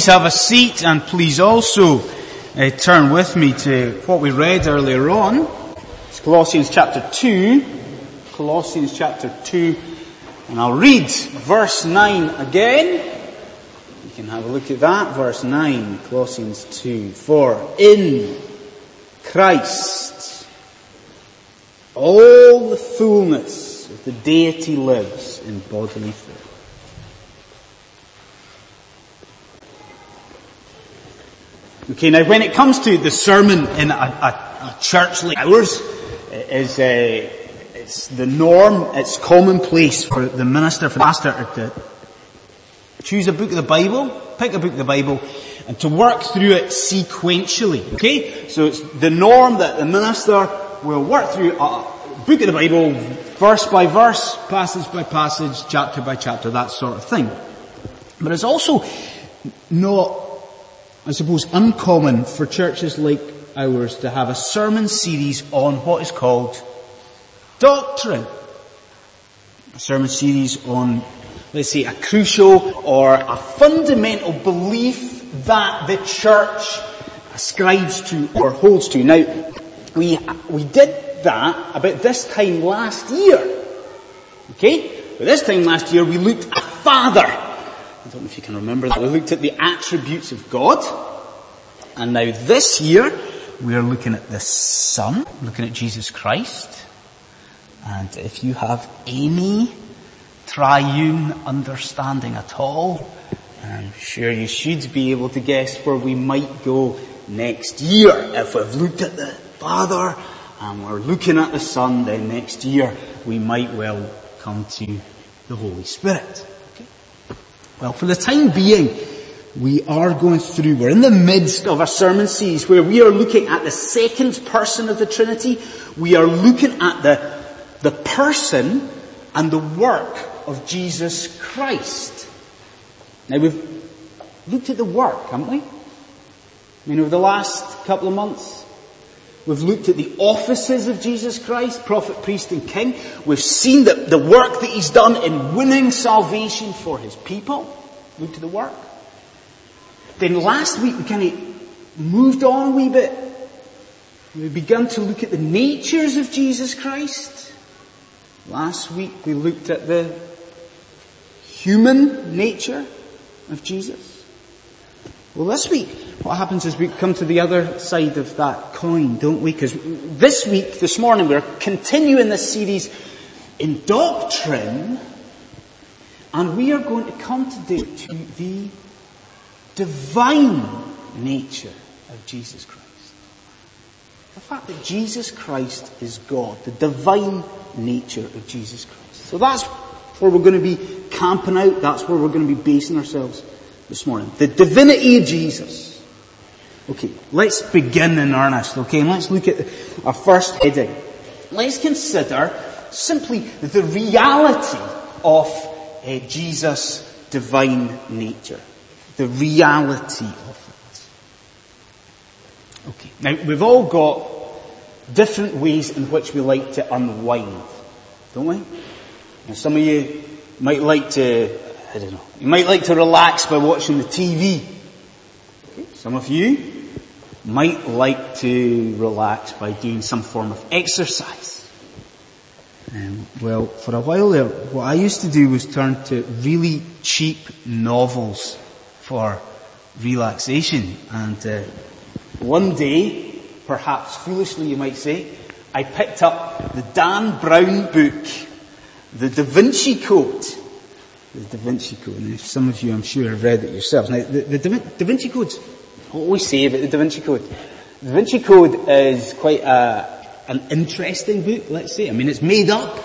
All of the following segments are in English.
Please have a seat and please also uh, turn with me to what we read earlier on. It's Colossians chapter 2. Colossians chapter 2. And I'll read verse 9 again. You can have a look at that. Verse 9, Colossians 2. For in Christ all the fullness of the deity lives in bodily form. Okay, now when it comes to the sermon in a, a, a church like ours, is uh, it's the norm, it's commonplace for the minister, for the pastor to choose a book of the Bible, pick a book of the Bible, and to work through it sequentially. Okay? So it's the norm that the minister will work through a book of the Bible, verse by verse, passage by passage, chapter by chapter, that sort of thing. But it's also not I suppose, uncommon for churches like ours to have a sermon series on what is called doctrine. A sermon series on, let's say, a crucial or a fundamental belief that the church ascribes to or holds to. Now, we, we did that about this time last year. Okay? But this time last year we looked at Father. I don't know if you can remember that. We looked at the attributes of God. And now this year, we are looking at the Son, looking at Jesus Christ. And if you have any triune understanding at all, I'm sure you should be able to guess where we might go next year. If we've looked at the Father and we're looking at the Son, then next year we might well come to the Holy Spirit. Well, for the time being, we are going through, we're in the midst of a sermon series where we are looking at the second person of the Trinity. We are looking at the, the person and the work of Jesus Christ. Now we've looked at the work, haven't we? I mean, over the last couple of months, we've looked at the offices of Jesus Christ, prophet, priest and king. We've seen the, the work that he's done in winning salvation for his people. Looked at the work. Then last week we kind of moved on a wee bit. We began to look at the natures of Jesus Christ. Last week we looked at the human nature of Jesus. Well this week, what happens is we come to the other side of that coin, don't we? Because this week, this morning, we're continuing this series in doctrine, and we are going to come today to the divine nature of Jesus Christ. The fact that Jesus Christ is God, the divine nature of Jesus Christ. So that's where we're going to be camping out, that's where we're going to be basing ourselves this morning. The divinity of Jesus. Okay, let's begin in earnest, okay, and let's look at our first heading. Let's consider simply the reality of uh, Jesus' divine nature the reality of it. Okay. Now, we've all got different ways in which we like to unwind, don't we? And some of you might like to, I don't know, you might like to relax by watching the TV. Okay. Some of you might like to relax by doing some form of exercise. Um, well, for a while there, what I used to do was turn to really cheap novels for relaxation. And uh, one day, perhaps foolishly you might say, I picked up the Dan Brown book, The Da Vinci Code. The Da Vinci Code. Some of you, I'm sure, have read it yourselves. Now, the, the da, Vinci Code, what we say about the Da Vinci Code? The Da Vinci Code is quite a, an interesting book, let's say. I mean, it's made up.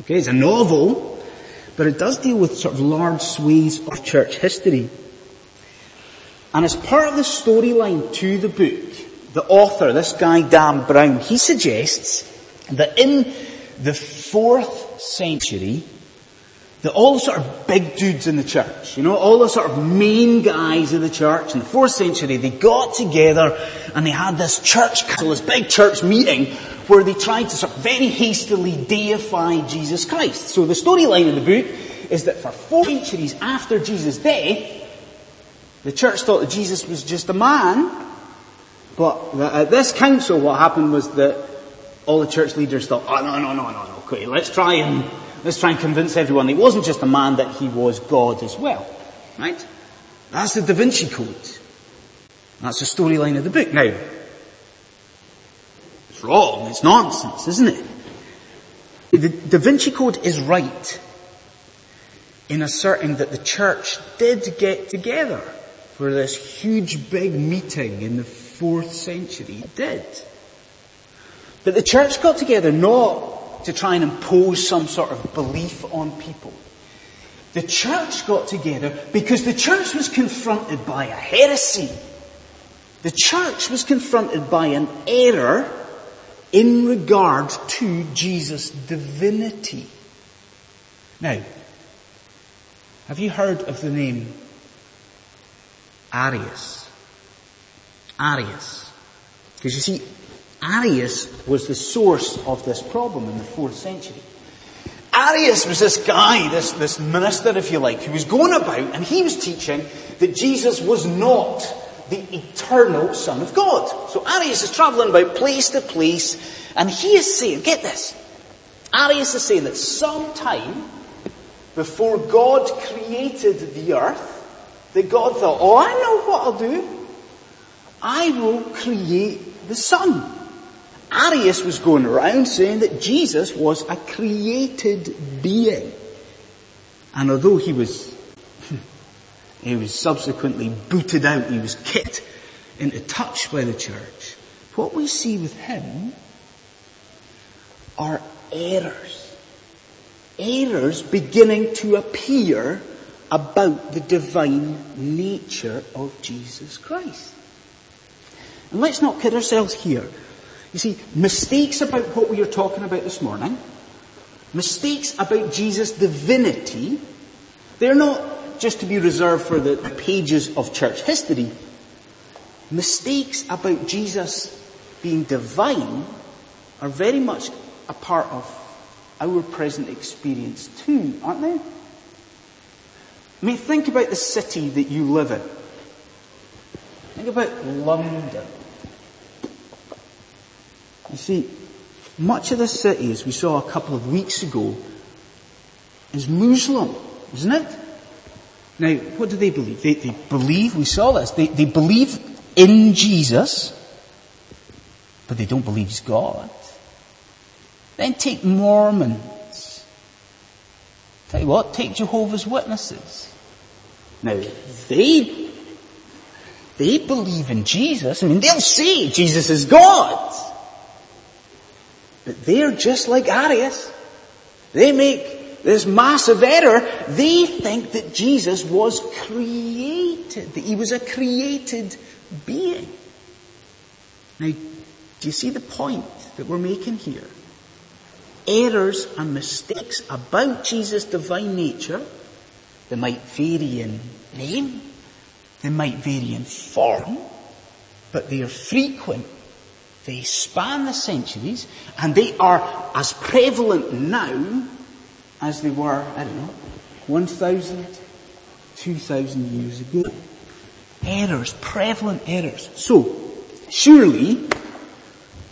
Okay, it's a novel, but it does deal with sort of large swathes of church history. And as part of the storyline to the book, the author, this guy Dan Brown, he suggests that in the fourth century, that all the sort of big dudes in the church, you know, all the sort of main guys in the church in the fourth century, they got together and they had this church council, this big church meeting where they tried to sort of very hastily deify Jesus Christ. So the storyline in the book is that for four centuries after Jesus' death, The church thought that Jesus was just a man, but at this council what happened was that all the church leaders thought, oh no, no, no, no, no, okay, let's try and, let's try and convince everyone he wasn't just a man, that he was God as well. Right? That's the Da Vinci Code. That's the storyline of the book. Now, it's wrong, it's nonsense, isn't it? The Da Vinci Code is right in asserting that the church did get together for this huge big meeting in the fourth century. It did. But the church got together not to try and impose some sort of belief on people. The church got together because the church was confronted by a heresy. The church was confronted by an error in regard to Jesus' divinity. Now, have you heard of the name Arius? Arius. Because you see, Arius was the source of this problem in the fourth century. Arius was this guy, this, this minister, if you like, who was going about and he was teaching that Jesus was not the eternal Son of God. So Arius is traveling about place to place and he is saying, get this, Arius is saying that sometime before God created the earth, that God thought, oh I know what I'll do. I will create the Son. Arius was going around saying that Jesus was a created being. And although he was, he was subsequently booted out, he was kicked into touch by the church, what we see with him are errors. Errors beginning to appear about the divine nature of Jesus Christ. And let's not kid ourselves here. You see, mistakes about what we are talking about this morning, mistakes about Jesus' divinity, they're not just to be reserved for the pages of church history. Mistakes about Jesus being divine are very much a part of our present experience too, aren't they? I mean, think about the city that you live in. Think about London. You see, much of the city, as we saw a couple of weeks ago, is Muslim, isn't it? Now, what do they believe? They, they believe, we saw this, they, they believe in Jesus, but they don't believe he's God. Then take Mormons. Tell you what, take Jehovah's Witnesses. Now, they, they believe in Jesus. I mean, they'll say Jesus is God. But they're just like Arius. They make this massive error. They think that Jesus was created, that he was a created being. Now, do you see the point that we're making here? Errors and mistakes about Jesus' divine nature, they might vary in name, they might vary in form, but they are frequent they span the centuries and they are as prevalent now as they were, I don't know, 1,000, 2,000 years ago. Errors, prevalent errors. So, surely,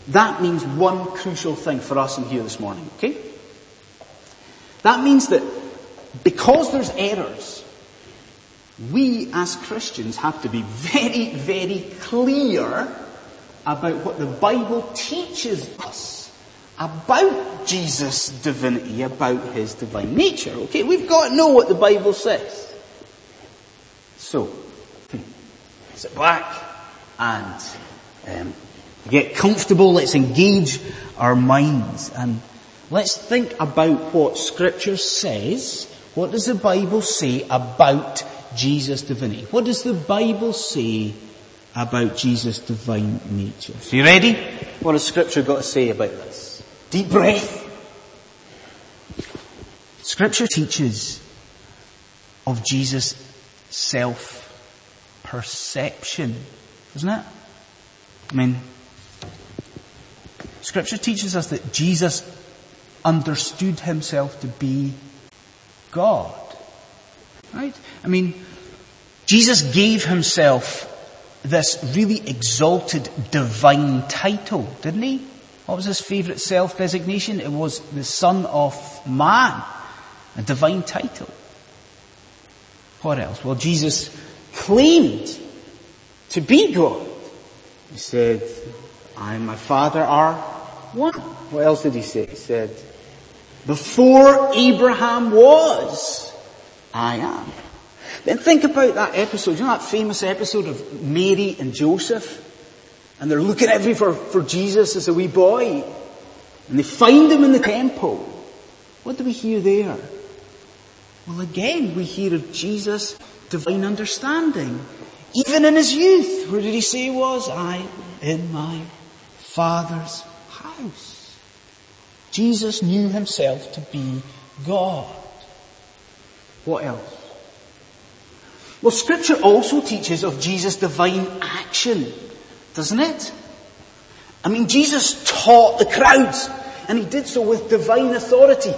that means one crucial thing for us in here this morning, okay? That means that because there's errors, we as Christians have to be very, very clear about what the Bible teaches us about Jesus' divinity, about his divine nature. Okay, we've got to know what the Bible says. So, sit back and um, get comfortable. Let's engage our minds and let's think about what Scripture says. What does the Bible say about Jesus' divinity? What does the Bible say about Jesus' divine nature. So you ready? What has scripture got to say about this? Deep breath. Scripture teaches of Jesus' self-perception, doesn't it? I mean, scripture teaches us that Jesus understood himself to be God. Right? I mean, Jesus gave himself this really exalted divine title, didn't he? What was his favourite self-designation? It was the Son of Man, a divine title. What else? Well, Jesus claimed to be God. He said, I and my Father are one. What else did he say? He said, before Abraham was, I am. Then think about that episode, you know that famous episode of Mary and Joseph? And they're looking everywhere for, for Jesus as a wee boy. And they find him in the temple. What do we hear there? Well again, we hear of Jesus' divine understanding. Even in his youth, where did he say he was? I in my father's house. Jesus knew himself to be God. What else? Well, scripture also teaches of Jesus' divine action, doesn't it? I mean, Jesus taught the crowds, and he did so with divine authority.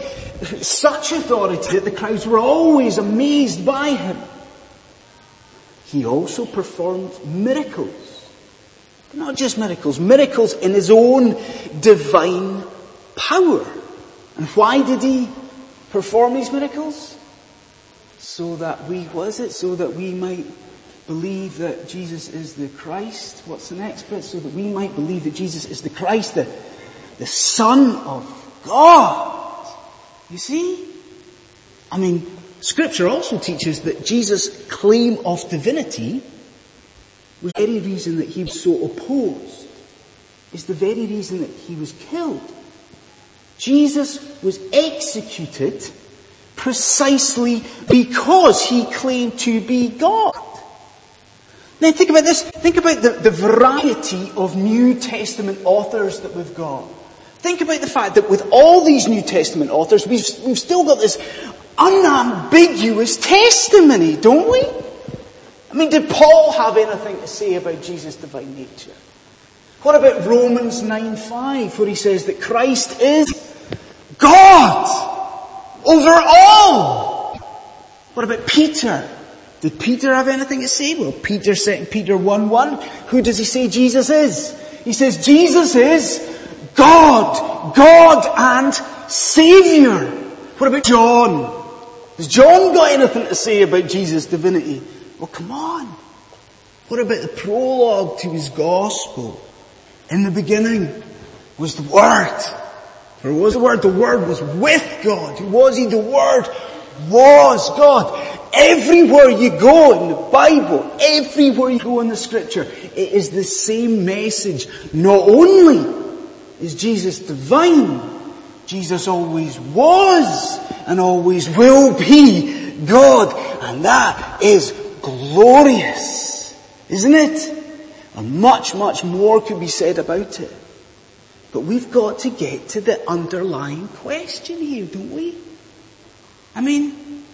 Such authority that the crowds were always amazed by him. He also performed miracles. Not just miracles, miracles in his own divine power. And why did he perform these miracles? So that we, what is it? So that we might believe that Jesus is the Christ. What's the next bit? So that we might believe that Jesus is the Christ, the, the Son of God. You see? I mean, scripture also teaches that Jesus' claim of divinity was the very reason that he was so opposed. Is the very reason that he was killed. Jesus was executed precisely because he claimed to be God. Now think about this. Think about the, the variety of New Testament authors that we've got. Think about the fact that with all these New Testament authors, we've, we've still got this unambiguous testimony, don't we? I mean, did Paul have anything to say about Jesus' divine nature? What about Romans 9.5 where he says that Christ is God? Over all. What about Peter? Did Peter have anything to say? Well, Peter said, Peter 1 1, who does he say Jesus is? He says Jesus is God, God and Savior. What about John? Has John got anything to say about Jesus' divinity? Well, come on. What about the prologue to his gospel? In the beginning was the Word for was the Word? The Word was with God. Was He? The Word was God. Everywhere you go in the Bible, everywhere you go in the scripture, it is the same message. Not only is Jesus divine, Jesus always was and always will be God. And that is glorious. Isn't it? And much, much more could be said about it. But we've got to get to the underlying question here, don't we? I mean,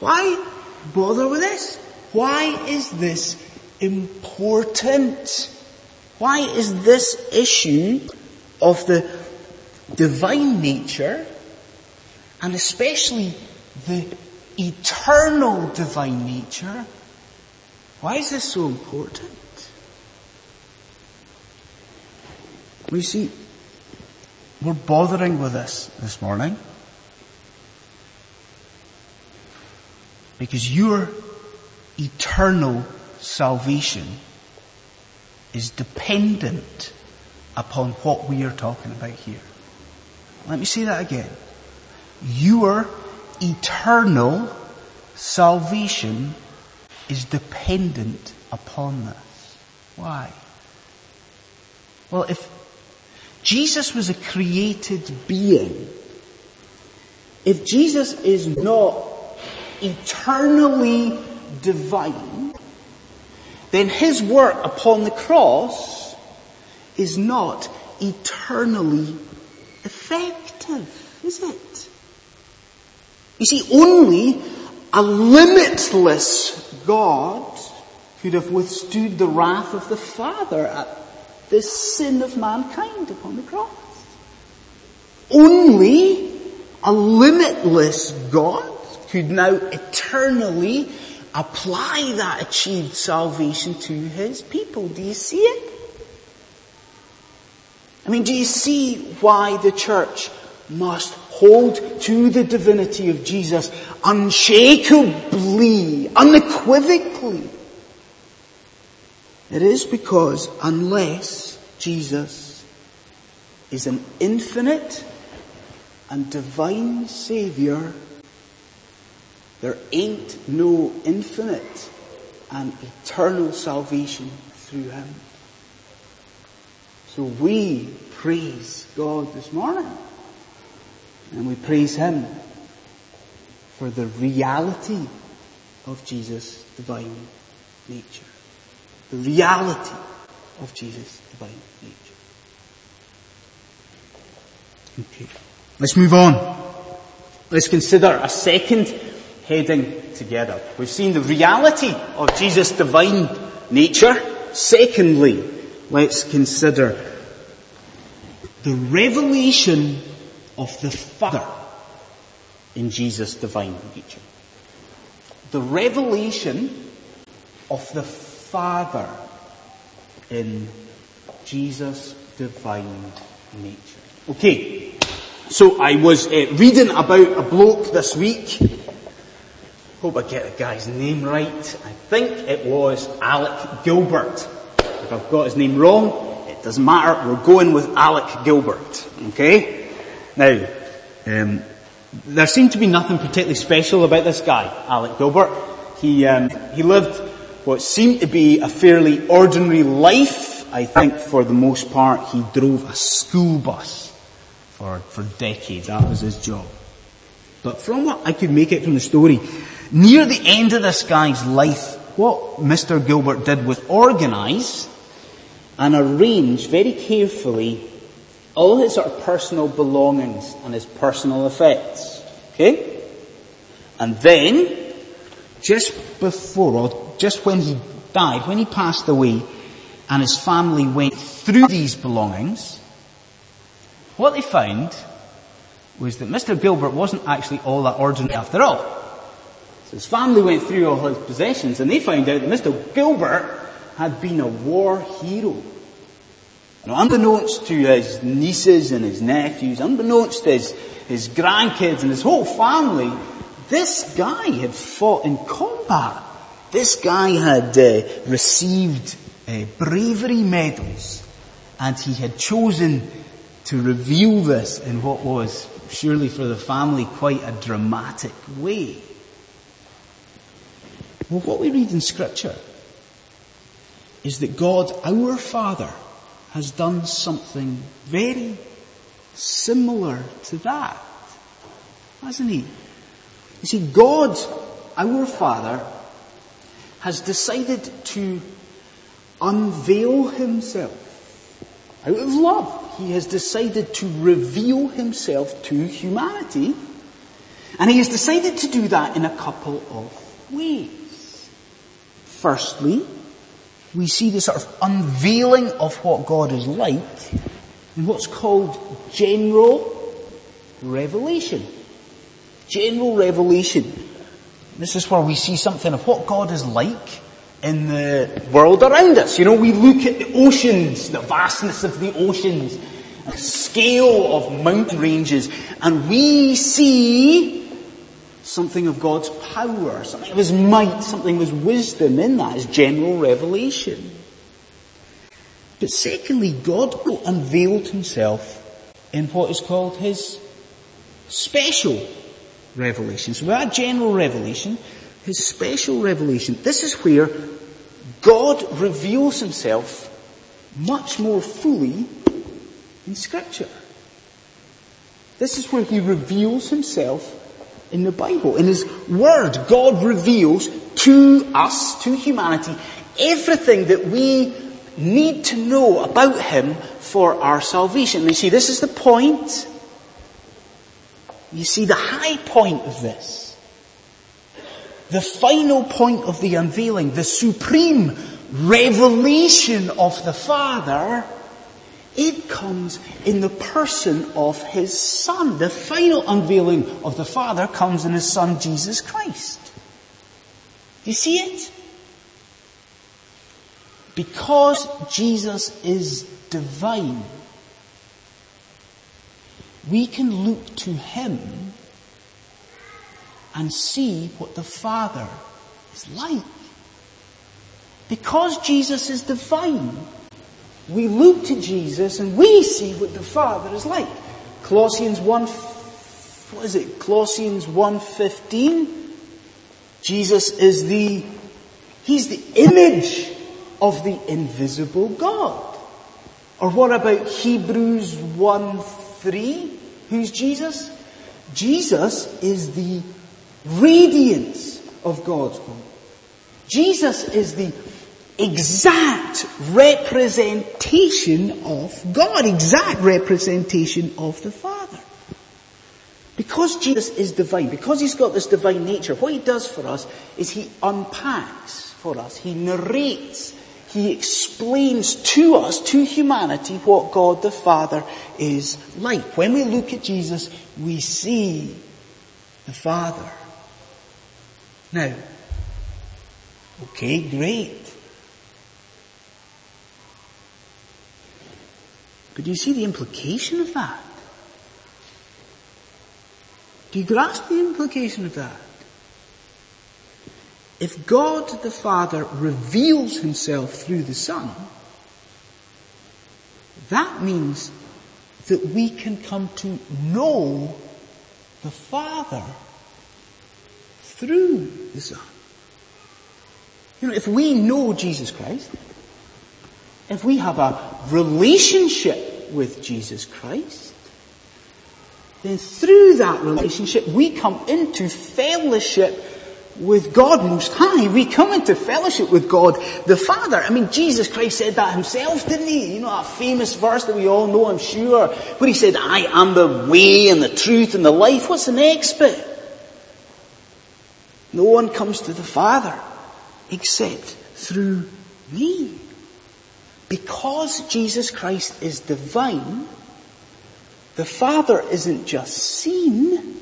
why bother with this? Why is this important? Why is this issue of the divine nature and especially the eternal divine nature, why is this so important? We see, we're bothering with this this morning because your eternal salvation is dependent upon what we are talking about here. Let me say that again. Your eternal salvation is dependent upon this. Why? Well, if Jesus was a created being. If Jesus is not eternally divine, then his work upon the cross is not eternally effective, is it? You see, only a limitless God could have withstood the wrath of the Father at the sin of mankind upon the cross. Only a limitless God could now eternally apply that achieved salvation to his people. Do you see it? I mean, do you see why the church must hold to the divinity of Jesus unshakably, unequivocally? It is because unless Jesus is an infinite and divine Saviour, there ain't no infinite and eternal salvation through Him. So we praise God this morning. And we praise Him for the reality of Jesus' divine nature. The reality of Jesus' divine nature. Okay. Let's move on. Let's consider a second heading together. We've seen the reality of Jesus' divine nature. Secondly, let's consider the revelation of the Father in Jesus' divine nature. The revelation of the Father in Jesus' divine nature. Okay, so I was uh, reading about a bloke this week. Hope I get the guy's name right. I think it was Alec Gilbert. If I've got his name wrong, it doesn't matter. We're going with Alec Gilbert. Okay? Now, um, there seemed to be nothing particularly special about this guy, Alec Gilbert. He, um, he lived what seemed to be a fairly ordinary life. I think for the most part he drove a school bus for, for decades. That was his job. But from what I could make it from the story, near the end of this guy's life, what Mr. Gilbert did was organise and arrange very carefully all his sort of personal belongings and his personal effects. Okay? And then, just before, or just when he died, when he passed away, and his family went through these belongings, what they found was that Mr. Gilbert wasn't actually all that ordinary after all. So his family went through all his possessions and they found out that Mr. Gilbert had been a war hero. Now, unbeknownst to his nieces and his nephews, unbeknownst to his, his grandkids and his whole family, this guy had fought in combat. This guy had uh, received uh, bravery medals and he had chosen to reveal this in what was surely for the family quite a dramatic way. Well, what we read in scripture is that God, our Father, has done something very similar to that. Hasn't he? You see, God, our Father, has decided to unveil himself out of love. He has decided to reveal himself to humanity. And he has decided to do that in a couple of ways. Firstly, we see the sort of unveiling of what God is like in what's called general revelation. General revelation. This is where we see something of what God is like in the world around us. You know, we look at the oceans, the vastness of the oceans, the scale of mountain ranges, and we see something of God's power, something of His might, something of His wisdom in that, His general revelation. But secondly, God unveiled Himself in what is called His special revelation. So that general revelation, His special revelation, this is where God reveals Himself much more fully in Scripture. This is where He reveals Himself in the Bible. In His Word, God reveals to us, to humanity, everything that we need to know about Him for our salvation. And you see, this is the point. You see, the high point of this, the final point of the unveiling, the supreme revelation of the Father, it comes in the person of His Son. The final unveiling of the Father comes in His Son, Jesus Christ. Do you see it? Because Jesus is divine, we can look to Him and see what the Father is like. Because Jesus is divine, we look to Jesus and we see what the Father is like. Colossians 1, what is it? Colossians 1.15. Jesus is the, He's the image of the invisible God. Or what about Hebrews 1 3? Who's Jesus? Jesus is the radiance of God's glory. Jesus is the exact representation of God, exact representation of the Father. Because Jesus is divine, because he's got this divine nature, what he does for us is he unpacks for us, he narrates he explains to us, to humanity, what God the Father is like. When we look at Jesus, we see the Father. Now, okay, great. But do you see the implication of that? Do you grasp the implication of that? If God the Father reveals himself through the Son, that means that we can come to know the Father through the Son. You know, if we know Jesus Christ, if we have a relationship with Jesus Christ, then through that relationship we come into fellowship with God Most High. We come into fellowship with God the Father. I mean, Jesus Christ said that himself, didn't he? You know that famous verse that we all know, I'm sure, where he said, I am the way and the truth and the life. What's the next bit? No one comes to the Father except through me. Because Jesus Christ is divine, the Father isn't just seen,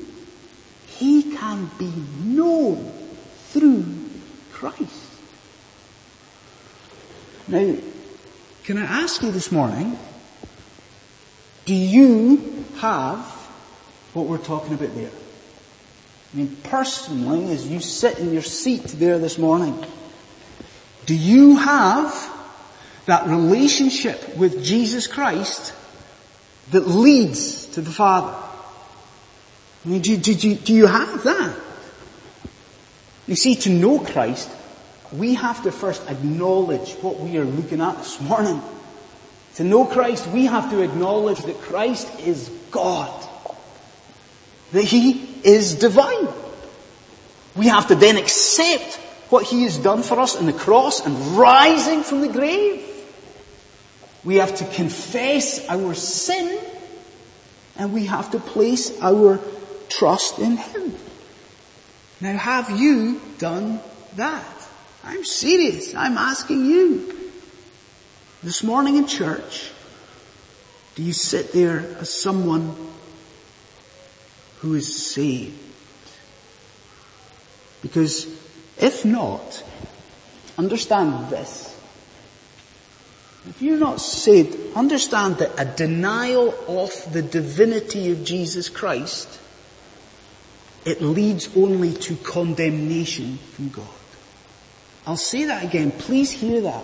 He can be known through Christ. Now, can I ask you this morning, do you have what we're talking about there? I mean, personally, as you sit in your seat there this morning, do you have that relationship with Jesus Christ that leads to the Father? I mean, do, do, do, do you have that? You see, to know Christ, we have to first acknowledge what we are looking at this morning. To know Christ, we have to acknowledge that Christ is God. That He is divine. We have to then accept what He has done for us in the cross and rising from the grave. We have to confess our sin and we have to place our trust in Him. Now have you done that? I'm serious. I'm asking you. This morning in church, do you sit there as someone who is saved? Because if not, understand this. If you're not saved, understand that a denial of the divinity of Jesus Christ it leads only to condemnation from God. I'll say that again. Please hear that.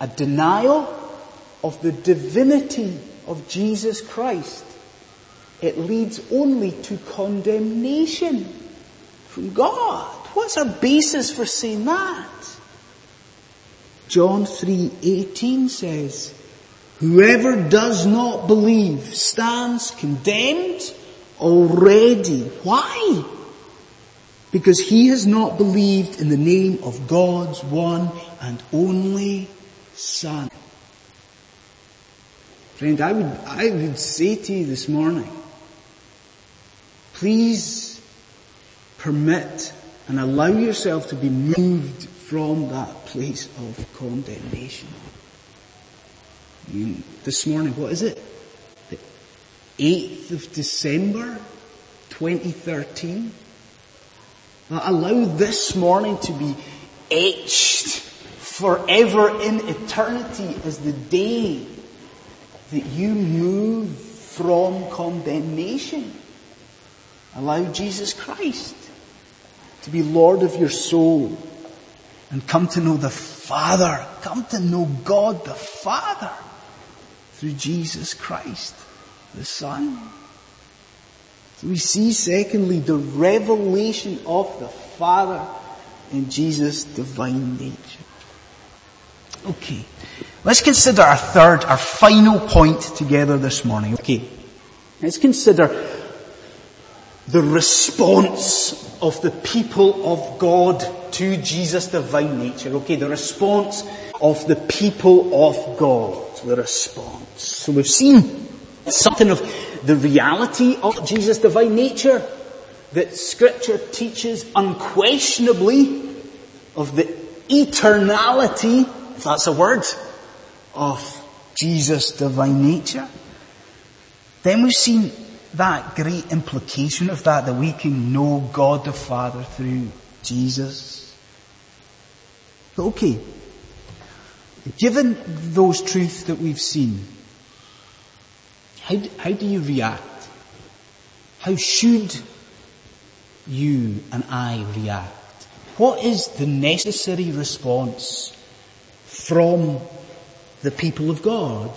A denial of the divinity of Jesus Christ. It leads only to condemnation from God. What's our basis for saying that? John 3:18 says, Whoever does not believe stands condemned already. Why? Because he has not believed in the name of God's one and only Son. Friend, I would, I would say to you this morning, please permit and allow yourself to be moved from that place of condemnation. I mean, this morning, what is it? 8th of December 2013. Allow this morning to be etched forever in eternity as the day that you move from condemnation. Allow Jesus Christ to be Lord of your soul and come to know the Father. Come to know God the Father through Jesus Christ the Son. We see secondly the revelation of the Father in Jesus' divine nature. Okay. Let's consider our third, our final point together this morning. Okay. Let's consider the response of the people of God to Jesus' divine nature. Okay, the response of the people of God. The response. So we've seen something of the reality of Jesus' divine nature that scripture teaches unquestionably of the eternality, if that's a word, of Jesus' divine nature. Then we've seen that great implication of that, that we can know God the Father through Jesus. But okay, given those truths that we've seen, how, how do you react? How should you and I react? What is the necessary response from the people of God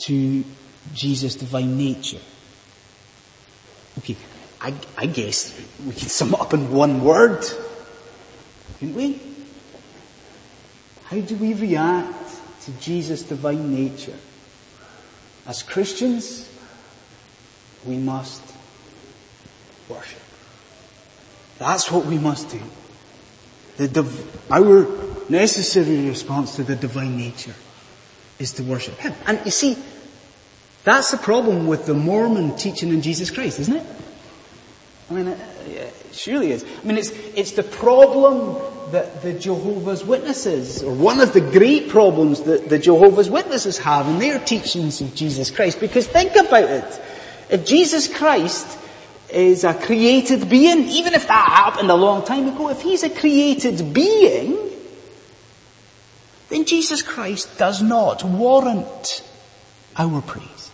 to Jesus' divine nature? Okay, I, I guess we can sum it up in one word, couldn't we? How do we react to Jesus' divine nature? As Christians, we must worship. That's what we must do. Div- our necessary response to the divine nature is to worship Him. And you see, that's the problem with the Mormon teaching in Jesus Christ, isn't it? I mean, uh, it surely is. I mean, it's, it's the problem that the Jehovah's Witnesses, or one of the great problems that the Jehovah's Witnesses have in their teachings of Jesus Christ. Because think about it. If Jesus Christ is a created being, even if that happened a long time ago, if he's a created being, then Jesus Christ does not warrant our praise.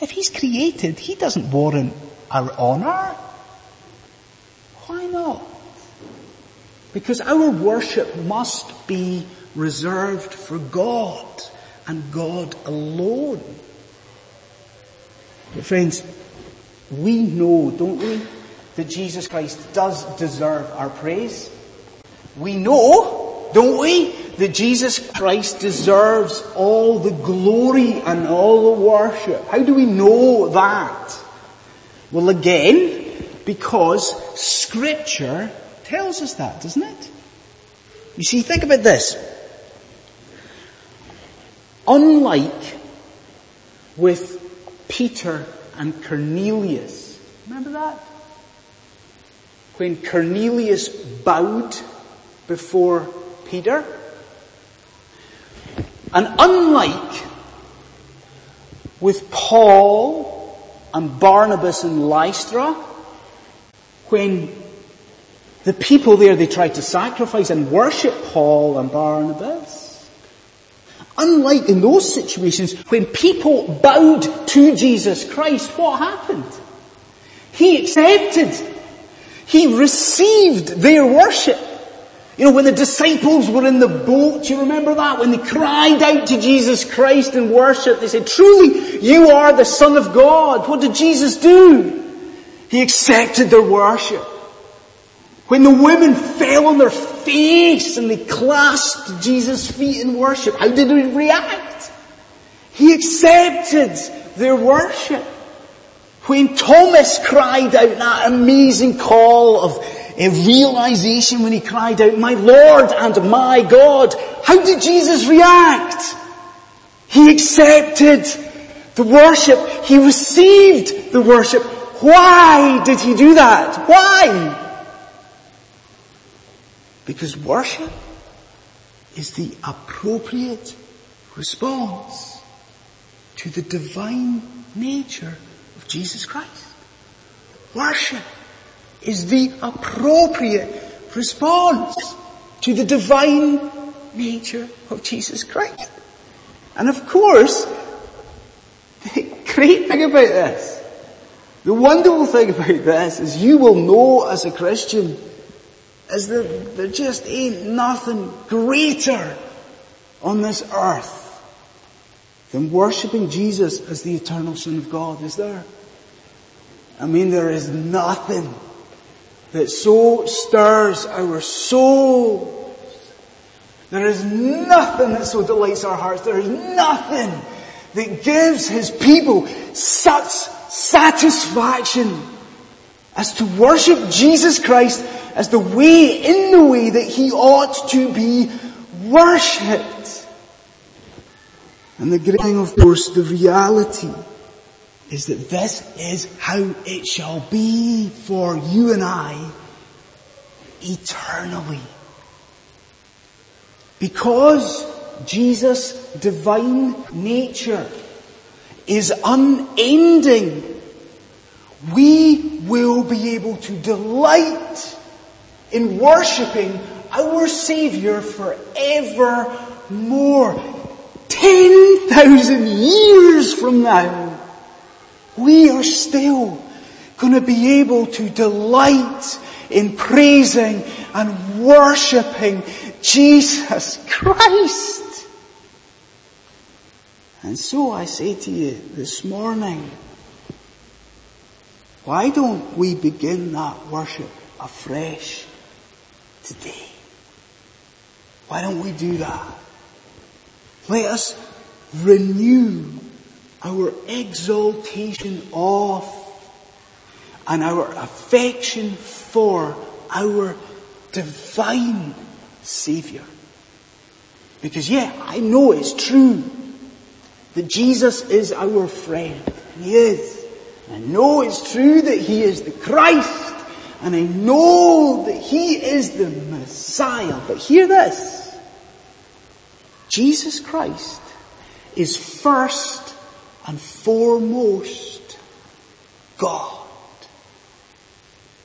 If he's created, he doesn't warrant our honor. Why not? Because our worship must be reserved for God and God alone. But friends, we know, don't we, that Jesus Christ does deserve our praise. We know, don't we, that Jesus Christ deserves all the glory and all the worship. How do we know that? Well again, because scripture tells us that, doesn't it? You see, think about this. Unlike with Peter and Cornelius, remember that? When Cornelius bowed before Peter, and unlike with Paul and Barnabas and Lystra, when the people there, they tried to sacrifice and worship Paul and Barnabas. Unlike in those situations, when people bowed to Jesus Christ, what happened? He accepted. He received their worship. You know, when the disciples were in the boat, you remember that? When they cried out to Jesus Christ in worship, they said, truly, you are the Son of God. What did Jesus do? He accepted their worship. When the women fell on their face and they clasped Jesus' feet in worship, how did he react? He accepted their worship. When Thomas cried out that amazing call of a realization when he cried out, my Lord and my God, how did Jesus react? He accepted the worship. He received the worship. Why did he do that? Why? Because worship is the appropriate response to the divine nature of Jesus Christ. Worship is the appropriate response to the divine nature of Jesus Christ. And of course, the great thing about this, the wonderful thing about this is you will know as a Christian is that there just ain't nothing greater on this earth than worshipping Jesus as the eternal Son of God, is there? I mean, there is nothing that so stirs our soul. There is nothing that so delights our hearts. There is nothing that gives His people such satisfaction as to worship Jesus Christ as the way, in the way that He ought to be worshipped. And the great thing, of course, the reality is that this is how it shall be for you and I eternally. Because Jesus' divine nature is unending, we will be able to delight in worshipping our Savior forevermore. 10,000 years from now, we are still going to be able to delight in praising and worshipping Jesus Christ. And so I say to you this morning, why don't we begin that worship afresh today? Why don't we do that? Let us renew our exaltation of and our affection for our divine Savior. Because yeah, I know it's true that Jesus is our friend. He is. I know it's true that He is the Christ. And I know that He is the Messiah. But hear this. Jesus Christ is first and foremost God.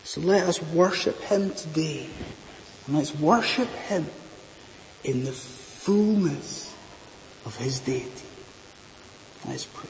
So let us worship Him today. And let's worship Him in the fullness of His deity. Let's pray.